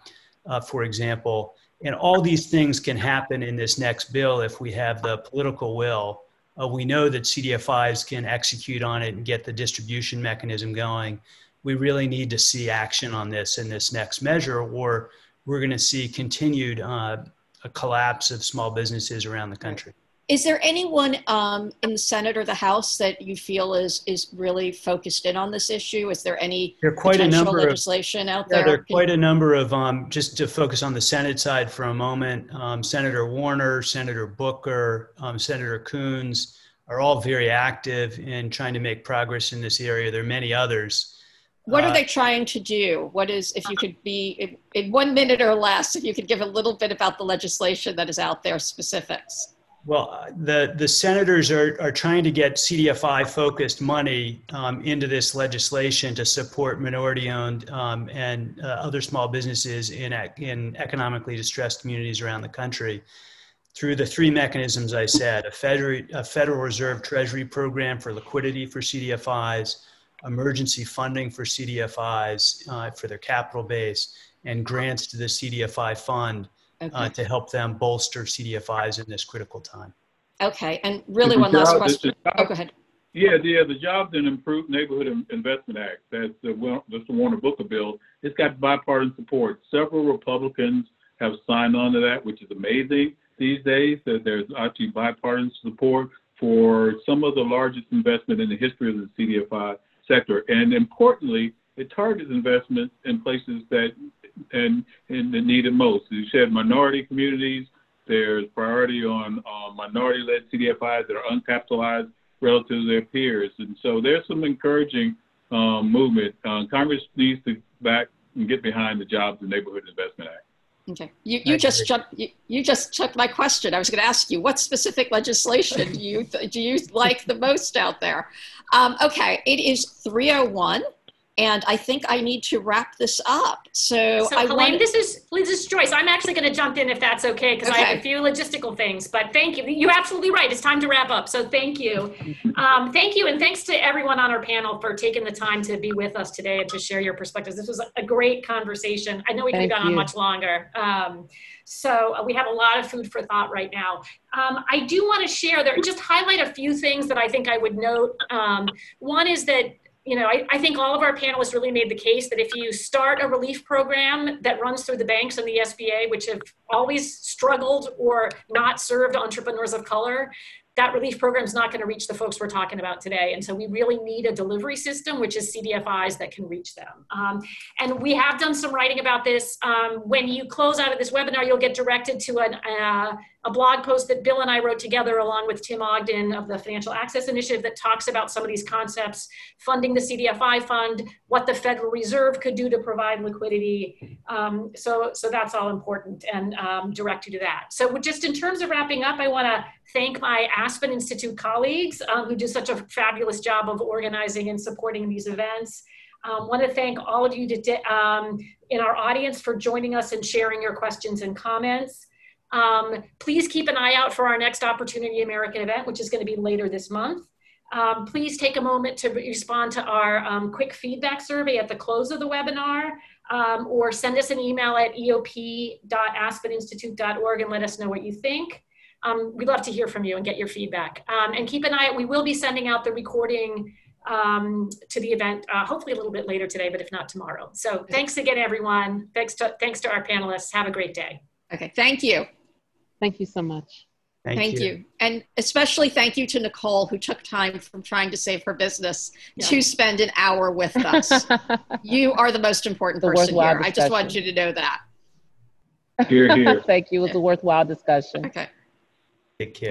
uh, for example. And all these things can happen in this next bill if we have the political will. Uh, we know that CDFIs can execute on it and get the distribution mechanism going. We really need to see action on this in this next measure, or we're going to see continued uh, a collapse of small businesses around the country. Is there anyone um, in the Senate or the House that you feel is is really focused in on this issue? Is there any there are quite a number legislation of, out there? Yeah, there are quite a number of um, just to focus on the Senate side for a moment. Um, Senator Warner, Senator Booker, um, Senator Coons are all very active in trying to make progress in this area. There are many others. What are uh, they trying to do? What is, if you could be in, in one minute or less, if you could give a little bit about the legislation that is out there, specifics? Well, the, the senators are, are trying to get CDFI focused money um, into this legislation to support minority owned um, and uh, other small businesses in, in economically distressed communities around the country. Through the three mechanisms I said a federal, a federal Reserve Treasury program for liquidity for CDFIs, emergency funding for CDFIs uh, for their capital base, and grants to the CDFI fund uh, okay. uh, to help them bolster CDFIs in this critical time. Okay, and really one last question. Job, oh, go ahead. Yeah, yeah, the Jobs and Improved Neighborhood Investment Act, that's the, that's the Warner Booker bill, it's got bipartisan support. Several Republicans have signed on to that, which is amazing these days, that there's actually bipartisan support for some of the largest investment in the history of the CDFI sector. And importantly, it targets investments in places that and, and that need it most. As You said minority communities. There's priority on uh, minority-led CDFIs that are uncapitalized relative to their peers, and so there's some encouraging um, movement. Uh, Congress needs to back and get behind the Jobs and Neighborhood Investment Act. Okay, you, you just jumped, you, you just took my question. I was going to ask you what specific legislation do you do you like the most out there? Um, okay, it is 301. And I think I need to wrap this up. So, So I Helaine, want this is this is Joyce. I'm actually going to jump in if that's okay because I have a few logistical things. But thank you. You're absolutely right. It's time to wrap up. So thank you, um, thank you, and thanks to everyone on our panel for taking the time to be with us today and to share your perspectives. This was a great conversation. I know we could have gone on much longer. Um, so uh, we have a lot of food for thought right now. Um, I do want to share there, just highlight a few things that I think I would note. Um, one is that you know, I, I think all of our panelists really made the case that if you start a relief program that runs through the banks and the SBA, which have always struggled or not served entrepreneurs of color, that relief program is not going to reach the folks we're talking about today. And so we really need a delivery system, which is CDFIs that can reach them. Um, and we have done some writing about this. Um, when you close out of this webinar, you'll get directed to an, uh, a blog post that Bill and I wrote together along with Tim Ogden of the Financial Access Initiative that talks about some of these concepts, funding the CDFI fund, what the Federal Reserve could do to provide liquidity. Um, so, so that's all important and um, direct you to that. So just in terms of wrapping up, I want to thank my Aspen Institute colleagues um, who do such a fabulous job of organizing and supporting these events. Um, want to thank all of you to, um, in our audience for joining us and sharing your questions and comments. Um, please keep an eye out for our next Opportunity American event, which is going to be later this month. Um, please take a moment to respond to our um, quick feedback survey at the close of the webinar um, or send us an email at eop.aspeninstitute.org and let us know what you think. Um, we'd love to hear from you and get your feedback. Um, and keep an eye out, we will be sending out the recording to the event, uh, hopefully a little bit later today, but if not tomorrow. So thanks again, everyone. Thanks to, thanks to our panelists. Have a great day. Okay, thank you. Thank you so much. Thank, Thank you. you. And especially thank you to Nicole, who took time from trying to save her business Yeah. to spend an hour with us. you are the most important The person worthwhile here. I just want you to know that. Here, here. Thank you. It was a worthwhile discussion. Okay. Take care.